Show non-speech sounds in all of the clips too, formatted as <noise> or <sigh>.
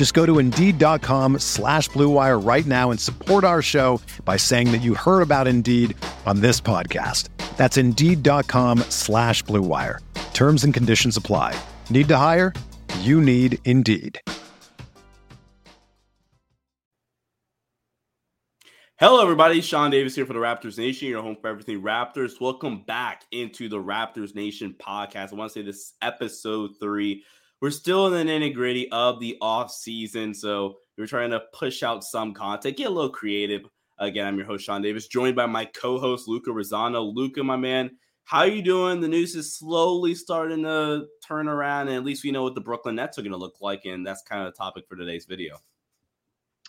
Just go to Indeed.com slash BlueWire right now and support our show by saying that you heard about Indeed on this podcast. That's Indeed.com slash BlueWire. Terms and conditions apply. Need to hire? You need Indeed. Hello, everybody. Sean Davis here for the Raptors Nation, your home for everything Raptors. Welcome back into the Raptors Nation podcast. I want to say this is episode three. We're still in the nitty gritty of the off season, so we're trying to push out some content, get a little creative. Again, I'm your host Sean Davis, joined by my co-host Luca Rosano. Luca, my man, how are you doing? The news is slowly starting to turn around, and at least we know what the Brooklyn Nets are going to look like, and that's kind of the topic for today's video.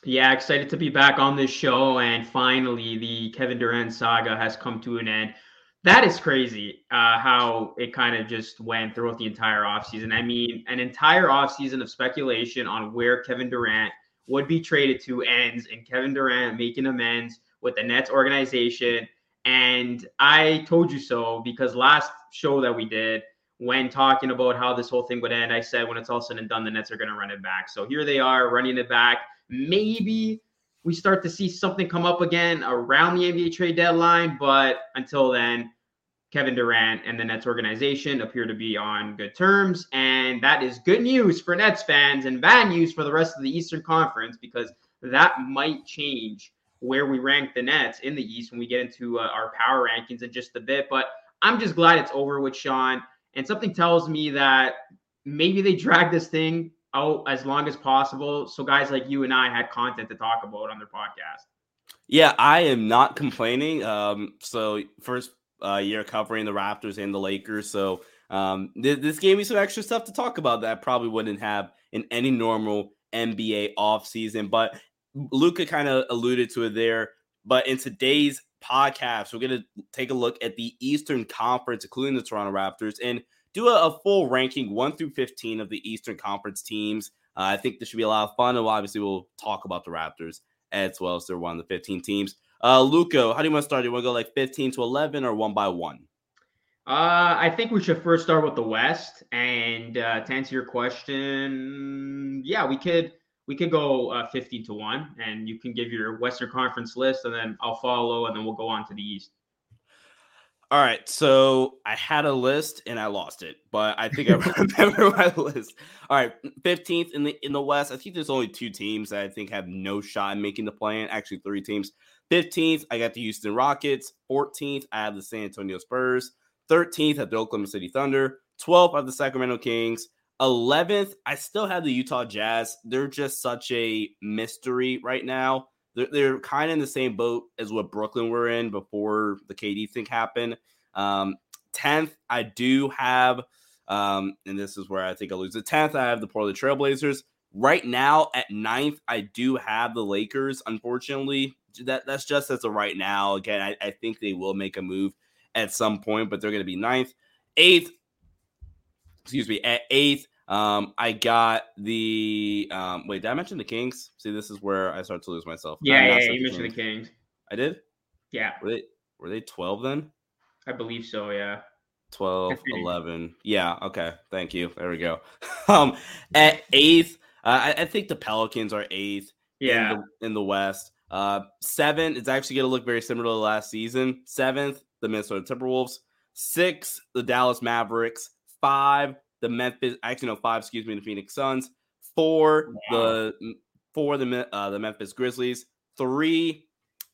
Yeah, excited to be back on this show. And finally, the Kevin Durant saga has come to an end. That is crazy uh, how it kind of just went throughout the entire offseason. I mean, an entire offseason of speculation on where Kevin Durant would be traded to ends, and Kevin Durant making amends with the Nets organization. And I told you so because last show that we did, when talking about how this whole thing would end, I said when it's all said and done, the Nets are going to run it back. So here they are running it back maybe we start to see something come up again around the NBA trade deadline. But until then, Kevin Durant and the Nets organization appear to be on good terms. And that is good news for Nets fans and bad news for the rest of the Eastern Conference because that might change where we rank the Nets in the East when we get into uh, our power rankings in just a bit. But I'm just glad it's over with Sean. And something tells me that maybe they drag this thing out as long as possible so guys like you and I had content to talk about on their podcast. Yeah, I am not complaining. Um, so first uh, year covering the Raptors and the Lakers, so um, th- this gave me some extra stuff to talk about that I probably wouldn't have in any normal NBA offseason. But Luca kind of alluded to it there. But in today's podcast, we're going to take a look at the Eastern Conference, including the Toronto Raptors, and do a, a, full ranking one through 15 of the Eastern Conference teams. Uh, I think this should be a lot of fun. And obviously, we'll talk about the Raptors as well as they're one of the 15 teams. Uh, Luca, how do you want to start? Do you want to go like 15 to 11 or one by one? Uh, I think we should first start with the West. And uh, to answer your question, yeah, we could we could go uh, 15 to 1 and you can give your Western Conference list and then I'll follow and then we'll go on to the East. All right, so I had a list and I lost it, but I think I <laughs> <laughs> remember my list. All right, fifteenth in the in the West. I think there's only two teams that I think have no shot in making the play in. Actually, three teams. Fifteenth, I got the Houston Rockets. Fourteenth, I have the San Antonio Spurs. Thirteenth, have the Oklahoma City Thunder. Twelfth, I have the Sacramento Kings. Eleventh, I still have the Utah Jazz. They're just such a mystery right now they're, they're kind of in the same boat as what Brooklyn were in before the KD thing happened. Um, 10th, I do have, um, and this is where I think I lose the 10th, I have the Portland Trailblazers. Right now at ninth, I do have the Lakers. Unfortunately, that that's just as of right now. Again, I, I think they will make a move at some point, but they're going to be ninth. Eighth, excuse me, at eighth, um, I got the um, wait. Did I mention the Kings? See, this is where I start to lose myself. Yeah, yeah, yeah you mentioned the Kings. I did. Yeah. Were they were they twelve then? I believe so. Yeah. 12, 11. Yeah. Okay. Thank you. There we go. <laughs> um, at eighth, uh, I, I, think the Pelicans are eighth. Yeah. In the, in the West. Uh, seven, it's actually going to look very similar to last season. Seventh, the Minnesota Timberwolves. Six, the Dallas Mavericks. Five, the Memphis, actually no five, excuse me, the Phoenix Suns, four wow. the four the uh, the Memphis Grizzlies, three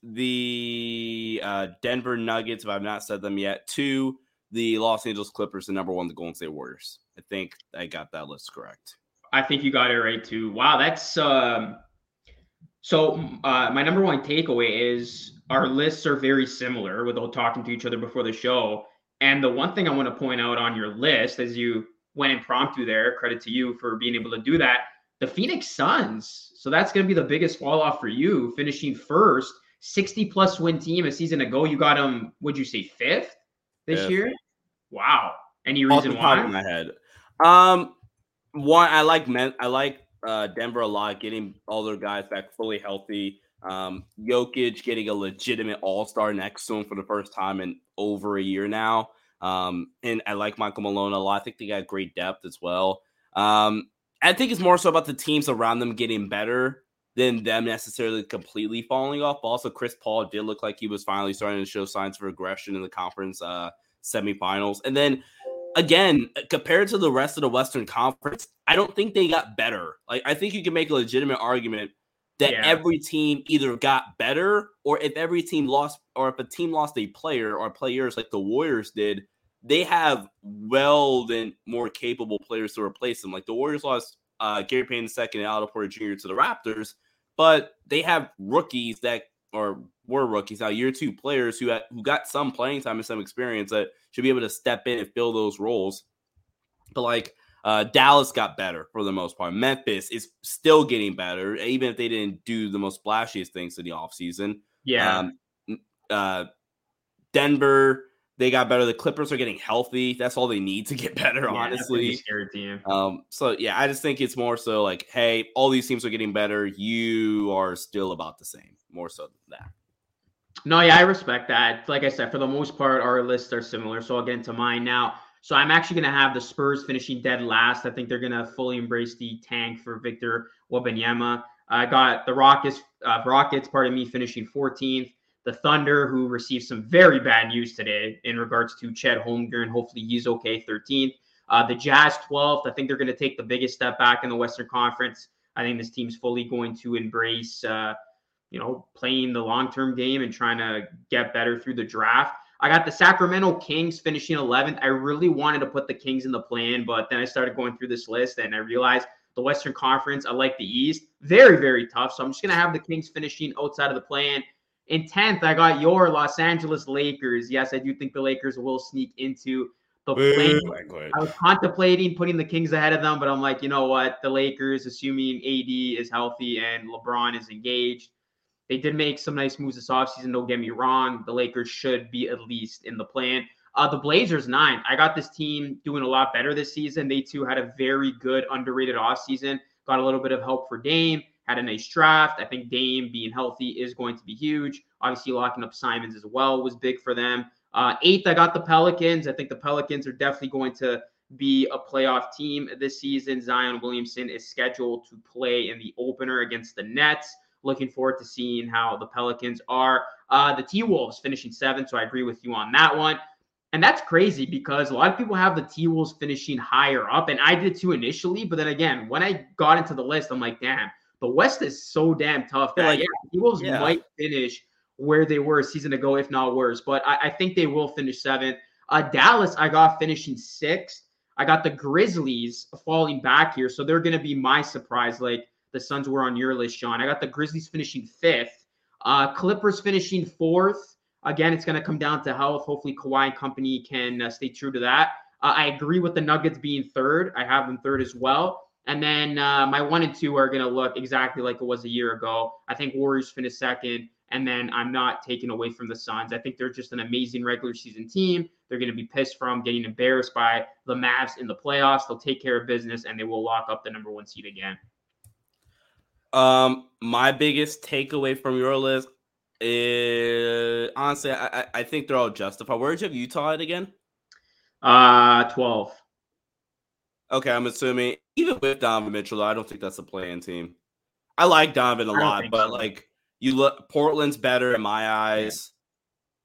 the uh, Denver Nuggets, if I've not said them yet. Two, the Los Angeles Clippers, and number one, the Golden State Warriors. I think I got that list correct. I think you got it right too. Wow, that's um, so. Uh, my number one takeaway is our lists are very similar without talking to each other before the show. And the one thing I want to point out on your list, as you went impromptu there, credit to you for being able to do that. The Phoenix Suns. So that's going to be the biggest fall off for you, finishing first, 60 plus win team a season ago. You got them, would you say fifth this fifth. year? Wow. Any reason why? In my head. Um, one, I like men. I like uh, Denver a lot, getting all their guys back fully healthy. Um, Jokic getting a legitimate All Star next to him for the first time in over a year now. Um, and I like Michael Malone a lot. I think they got great depth as well. Um, I think it's more so about the teams around them getting better than them necessarily completely falling off. But also, Chris Paul did look like he was finally starting to show signs of regression in the conference uh, semifinals. And then again, compared to the rest of the Western Conference, I don't think they got better. Like I think you can make a legitimate argument that yeah. every team either got better or if every team lost or if a team lost a player or players like the Warriors did, they have well than more capable players to replace them. Like the Warriors lost uh, Gary Payton II and Otto Porter Jr. to the Raptors, but they have rookies that or were rookies now year two players who had, who got some playing time and some experience that should be able to step in and fill those roles. But like uh, Dallas got better for the most part. Memphis is still getting better, even if they didn't do the most flashiest things in the offseason. Yeah. Um, uh, Denver, they got better. The Clippers are getting healthy. That's all they need to get better, yeah, honestly. Um, so yeah, I just think it's more so like, hey, all these teams are getting better. You are still about the same, more so than that. No, yeah, I respect that. Like I said, for the most part, our lists are similar. So I'll get into mine now. So I'm actually going to have the Spurs finishing dead last. I think they're going to fully embrace the tank for Victor Wembanyama. I got the Rockets, uh, Rockets, pardon me, finishing 14th. The Thunder, who received some very bad news today in regards to Chet Holmgren. Hopefully he's okay, 13th. Uh, the Jazz, 12th. I think they're going to take the biggest step back in the Western Conference. I think this team's fully going to embrace, uh, you know, playing the long term game and trying to get better through the draft. I got the Sacramento Kings finishing 11th. I really wanted to put the Kings in the play in, but then I started going through this list and I realized the Western Conference, I like the East. Very, very tough. So I'm just going to have the Kings finishing outside of the plan. In 10th, I got your Los Angeles Lakers. Yes, I do think the Lakers will sneak into the play. I was contemplating putting the Kings ahead of them, but I'm like, you know what? The Lakers, assuming AD is healthy and LeBron is engaged, they did make some nice moves this offseason. Don't get me wrong. The Lakers should be at least in the play in. Uh, the Blazers, nine. I got this team doing a lot better this season. They too had a very good, underrated offseason. Got a little bit of help for Dame, had a nice draft. I think Dame being healthy is going to be huge. Obviously, locking up Simons as well was big for them. Uh, eighth, I got the Pelicans. I think the Pelicans are definitely going to be a playoff team this season. Zion Williamson is scheduled to play in the opener against the Nets. Looking forward to seeing how the Pelicans are. Uh, the T Wolves finishing seventh, so I agree with you on that one. And that's crazy because a lot of people have the T Wolves finishing higher up, and I did too initially. But then again, when I got into the list, I'm like, damn, the West is so damn tough that like, yeah, T Wolves yeah. might finish where they were a season ago, if not worse. But I, I think they will finish seventh. Uh, Dallas, I got finishing sixth. I got the Grizzlies falling back here, so they're going to be my surprise. Like the Suns were on your list, Sean. I got the Grizzlies finishing fifth, uh, Clippers finishing fourth. Again, it's going to come down to health. Hopefully, Kawhi and company can uh, stay true to that. Uh, I agree with the Nuggets being third. I have them third as well. And then uh, my one and two are going to look exactly like it was a year ago. I think Warriors finish second. And then I'm not taking away from the Suns. I think they're just an amazing regular season team. They're going to be pissed from getting embarrassed by the Mavs in the playoffs. They'll take care of business and they will lock up the number one seed again. Um, my biggest takeaway from your list is honestly, I, I think they're all justified. Where did you have Utah at again? Uh, twelve. Okay, I'm assuming even with Donovan Mitchell, I don't think that's a playing team. I like Donovan a lot, but so. like you look, Portland's better in my eyes.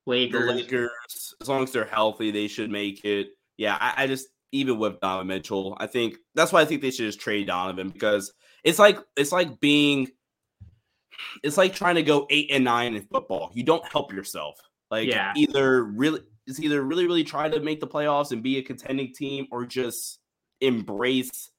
Lakers. The Lakers, as long as they're healthy, they should make it. Yeah, I, I just even with Donovan Mitchell, I think that's why I think they should just trade Donovan because it's like it's like being it's like trying to go eight and nine in football. You don't help yourself. Like Yeah. either really it's either really, really try to make the playoffs and be a contending team or just embrace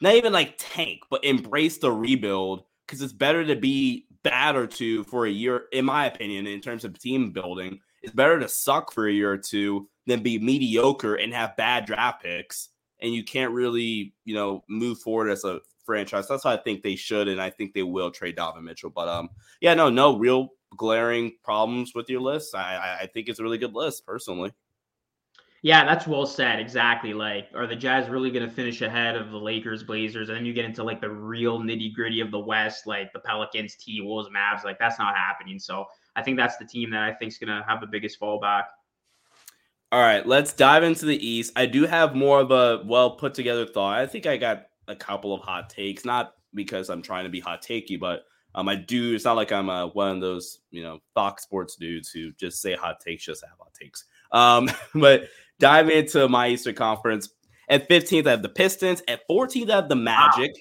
not even like tank, but embrace the rebuild because it's better to be bad or two for a year, in my opinion, in terms of team building. It's better to suck for a year or two than be mediocre and have bad draft picks and you can't really, you know, move forward as a franchise. That's why I think they should, and I think they will trade Donovan Mitchell. But um, yeah, no, no real glaring problems with your list. I I, I think it's a really good list personally. Yeah, that's well said. Exactly. Like, are the Jazz really going to finish ahead of the Lakers, Blazers? And then you get into like the real nitty gritty of the West, like the Pelicans, T Wolves, Mavs. Like, that's not happening. So I think that's the team that I think is going to have the biggest fallback. All right, let's dive into the East. I do have more of a well put together thought. I think I got a couple of hot takes, not because I'm trying to be hot takey, but um, I do. It's not like I'm uh, one of those you know Fox Sports dudes who just say hot takes, just have hot takes. Um, <laughs> but dive into my Eastern Conference. At 15th, I have the Pistons. At 14th, I have the Magic.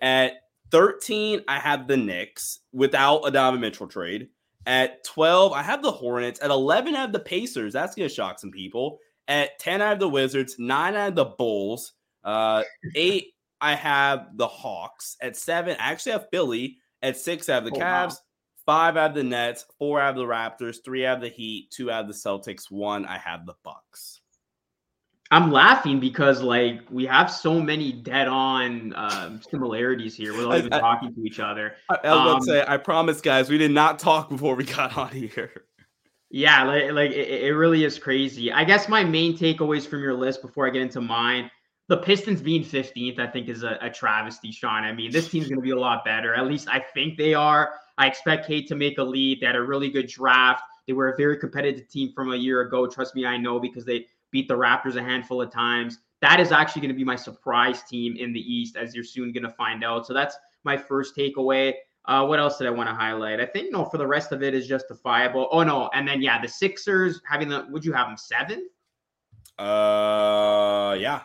At 13, I have the Knicks without a Donovan Mitchell trade. At 12, I have the Hornets. At 11, I have the Pacers. That's going to shock some people. At 10, I have the Wizards. 9, I have the Bulls. Uh, 8, I have the Hawks. At 7, I actually have Philly. At 6, I have the Oh, Cavs. wow. Five, I have the Nets. Four, I have the Raptors. Three, I have the Heat. Two, I have the Celtics. One, I have the Bucks. I'm laughing because like we have so many dead on um, similarities here without I- even I- talking to each other. I, I was about Um, to say, I promise, guys, we did not talk before we got on here. Yeah, like, like it, it really is crazy. I guess my main takeaways from your list before I get into mine, the Pistons being 15th, I think is a, a travesty, Sean. I mean, this team's going to be a lot better. At least I think they are. I expect Cade to make a lead. They had a really good draft. They were a very competitive team from a year ago. Trust me, I know because they beat the Raptors a handful of times. That is actually going to be my surprise team in the East, as you're soon going to find out. So that's my first takeaway. Uh, what else did I want to highlight? I think no, for the rest of it is justifiable. Oh no, and then yeah, the Sixers having the would you have them seven? Uh, yeah.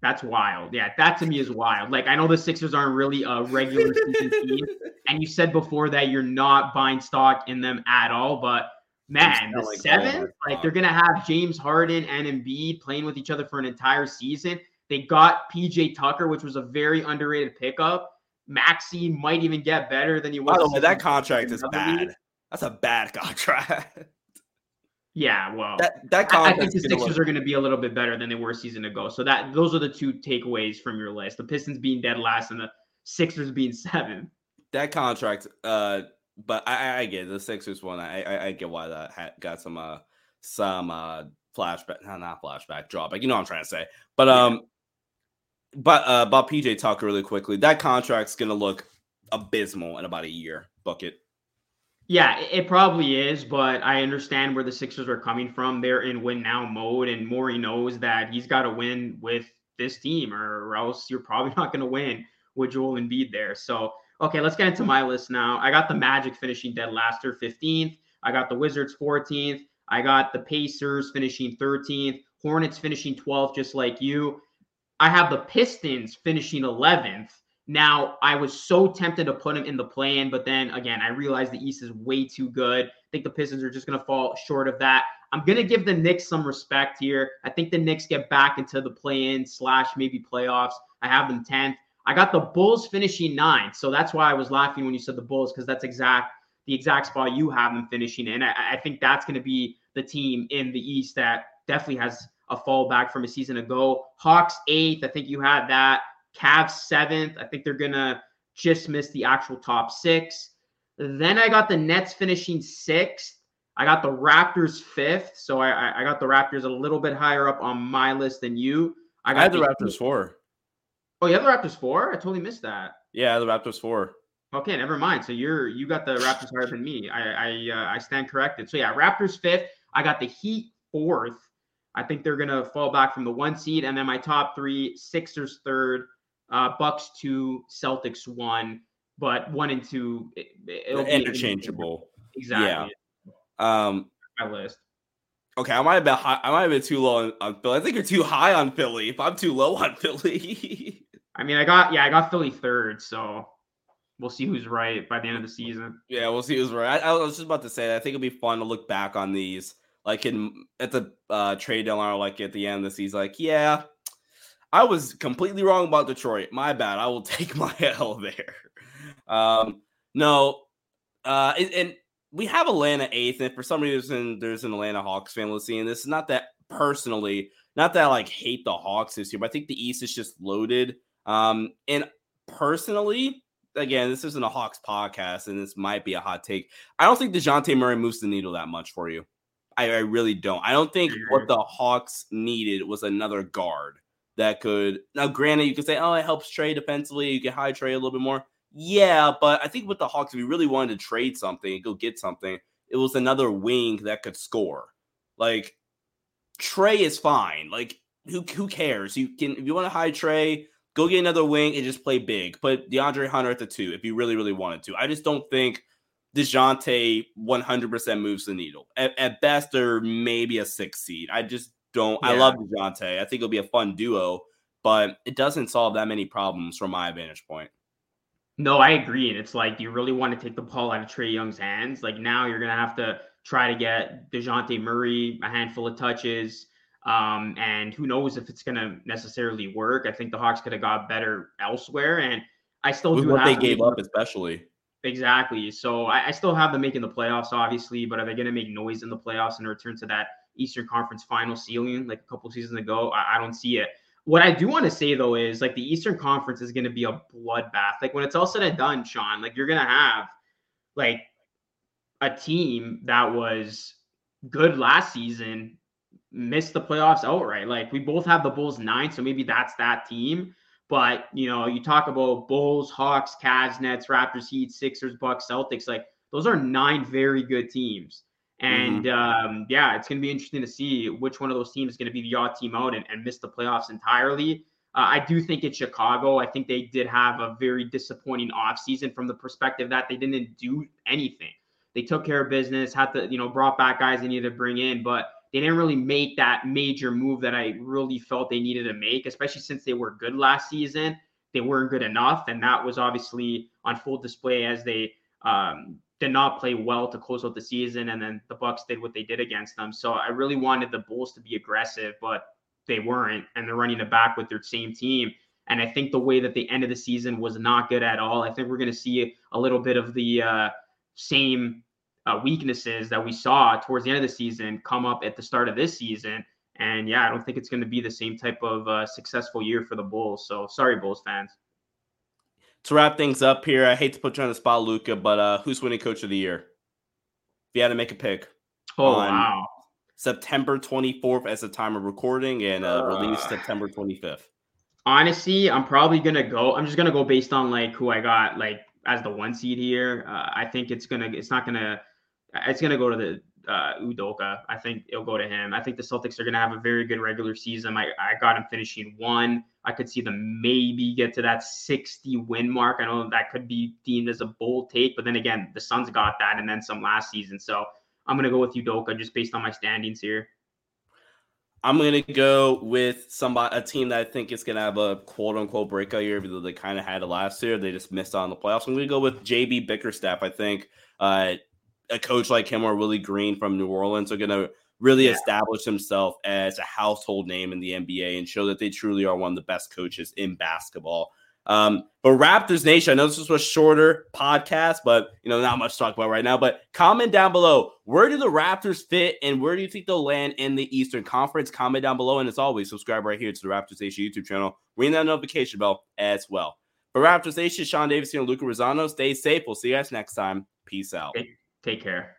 That's wild. Yeah, that to me is wild. Like I know the Sixers aren't really a regular season <laughs> team, and you said before that you're not buying stock in them at all, but man, the all seven, like they're gonna have James Harden and Embiid playing with each other for an entire season. They got PJ Tucker, which was a very underrated pickup. Maxey might even get better than he was. By the the way, that contract is another league. bad. That's a bad <laughs> contract. Yeah, well, that that I- I think the Sixers are going to be a little bit better than they were a season ago. So that those are the two takeaways from your list: the Pistons being dead last and the Sixers being <laughs> seven. that contract. Uh, but I, I- get it. the Sixers one. I, I I get why that had, got some uh some uh flashback, no, not flashback, drawback. You know what I'm trying to say. But Yeah. um, but uh, about PJ Tucker really quickly. That contract's gonna look abysmal in about a year. Bucket. Yeah, it, probably is, but I understand where the Sixers are coming from. They're in win now mode, and Morey knows that he's got to win with this team, or else you're probably <laughs> not going to win with Joel Embiid there. So, okay, let's get into my list now. I got the Magic finishing dead last or 15th. I got the Wizards 14th. I got the Pacers finishing 13th. Hornets finishing 12th, just like you. I have the Pistons finishing 11th. Now, I was so tempted to put him in the play in, but then again, I realized the East is way too good. I think the Pistons are just going to fall short of that. I'm going to give the Knicks some respect here. I think the Knicks get back into the play in slash maybe playoffs. I have them 10th. I got the Bulls finishing ninth. So that's why I was laughing when you said the Bulls, because that's exact the exact spot you have them finishing in. I, I think that's going to be the team in the East that definitely has a fallback from a season ago. Hawks eighth. I think you had that. Cavs seventh. I think they're gonna just miss the actual top six. Then I got the Nets finishing sixth. I got the Raptors fifth. So I, I- I got the Raptors a little bit higher up on my list than you. I I got had the Raptors four. Oh, you have the Raptors four? I totally missed that. Yeah, the Raptors four. Okay, never mind. So you're you got the Raptors higher than me. I I uh, I stand corrected. So yeah, Raptors fifth. I got the Heat fourth. I think they're gonna fall back from the one seed, and then my top three: Sixers third, uh, Bucks two, Celtics one. But one and two, it, it'll be Interchangeable. Exactly. Um. My list. Okay, I might have been high, I might have been too low on, on Philly. I think you're too high on Philly. If I'm too low on Philly, <laughs> I mean, I got yeah, I got Philly third. So we'll see who's right by the end of the season. Yeah, we'll see who's right. I, I was just about to say, I think it'll be fun to look back on these, like in at the uh, trade deadline, like at the end of the season, like yeah, I was completely wrong about Detroit. My bad. I will <laughs> take my <laughs> L there. Um, no, uh, and, and we have Atlanta eighth, and for some reason there's an Atlanta Hawks fan listening. This is not that personally, not that I like hate the Hawks this year, but I think the East is just loaded. Um, and personally, again, this isn't a Hawks podcast, and this might be a hot take. I don't think Dejounte Murray moves the needle that much for you. I, I really don't. I don't think what the Hawks needed was another guard that could. Now, granted, you could say, "Oh, it helps Trae defensively. You can high trade a little bit more." Yeah, but I think with the Hawks, if we really wanted to trade something, go get something, it was another wing that could score. Like Trae is fine. Like who who cares? You can if you want to high Trae go get another wing and just play big. Put DeAndre Hunter at the two if you really really wanted to. I just don't think Dejounte 100% moves the needle. At, at best, or maybe a six seed. I just don't. Yeah. I love Dejounte. I think it'll be a fun duo, but it doesn't solve that many problems from my vantage point. No, I agree. And it's like, do you really want to take the ball out of Trae Young's hands? Like now you're gonna have to try to get DeJounte Murray a handful of touches. Um, and who knows if it's gonna necessarily work. I think the Hawks could have got better elsewhere. And I still With do what they gave up, especially. Exactly. So I, I, still have them making the playoffs, obviously, but are they going to make noise in the playoffs and return to that Eastern Conference final ceiling like a couple seasons ago? I, I don't see it. What I do want to say though is like the Eastern Conference is going to be a bloodbath. Like when it's all said and done, Sean, like you're going to have like a team that was good last season missed the playoffs outright. Like we both have the Bulls nine, so maybe that's that team. But you know, you talk about Bulls, Hawks, Cavs, Nets, Raptors, Heat, Sixers, Bucks, Celtics. Like those are nine very good teams. And mm-hmm. um, yeah, it's going to be interesting to see which one of those teams is going to be the odd team out and, and miss the playoffs entirely. Uh, I do think it's Chicago. I think they did have a very disappointing offseason from the perspective that they didn't do anything. They took care of business, had to, you know, brought back guys they needed to bring in, but they didn't really make that major move that I really felt they needed to make, especially since they were good last season. They weren't good enough, and that was obviously on full display as they um, did not play well to close out the season, and then the Bucks did what they did against them. So I really wanted the Bulls to be aggressive, but they weren't, and they're running it back with their same team. And I think the way that the end of the season was not good at all. I think we're going to see a little bit of the uh, same uh, weaknesses that we saw towards the end of the season come up at the start of this season. And yeah, I don't think it's going to be the same type of uh, successful year for the Bulls. So sorry, Bulls fans. To wrap things up here, I hate to put you on the spot, Luca, but uh, who's winning Coach of the Year? If you had to make a pick. Oh wow! September 24th as the time of recording and uh, release September 25th. Honestly, I'm probably gonna go. I'm just gonna go based on like who I got like as the one seed here. Uh, I think it's gonna. It's not gonna it's going to go to the uh, Udoka. I think it'll go to him. I think the Celtics are going to have a very good regular season. I, I got him finishing one. I could see them maybe get to that 60 win mark. I know that could be deemed as a bold take, but then again, the Suns got that and then some last season. So I'm going to go with Udoka just based on my standings here. I'm gonna go with somebody a team that I think is gonna have a quote unquote breakout year, even though they kind of had it last year. They just missed out on the playoffs. I'm gonna go with JB Bickerstaff. I think uh, a coach like him or Willie Green from New Orleans are going to really yeah. establish himself as a household name in the NBA and show that they truly are one of the best coaches in basketball. Um, but Raptors Nation, I know this was a shorter podcast, but you know, not much to talk about right now. But comment down below where do the Raptors fit and where do you think they'll land in the Eastern Conference? Comment down below, and as always, subscribe right here to the Raptors Nation YouTube channel. Ring that notification bell as well. For Raptors Nation, Sean Davis and Luca Rosano, stay safe. We'll see you guys next time. Peace out. Take care.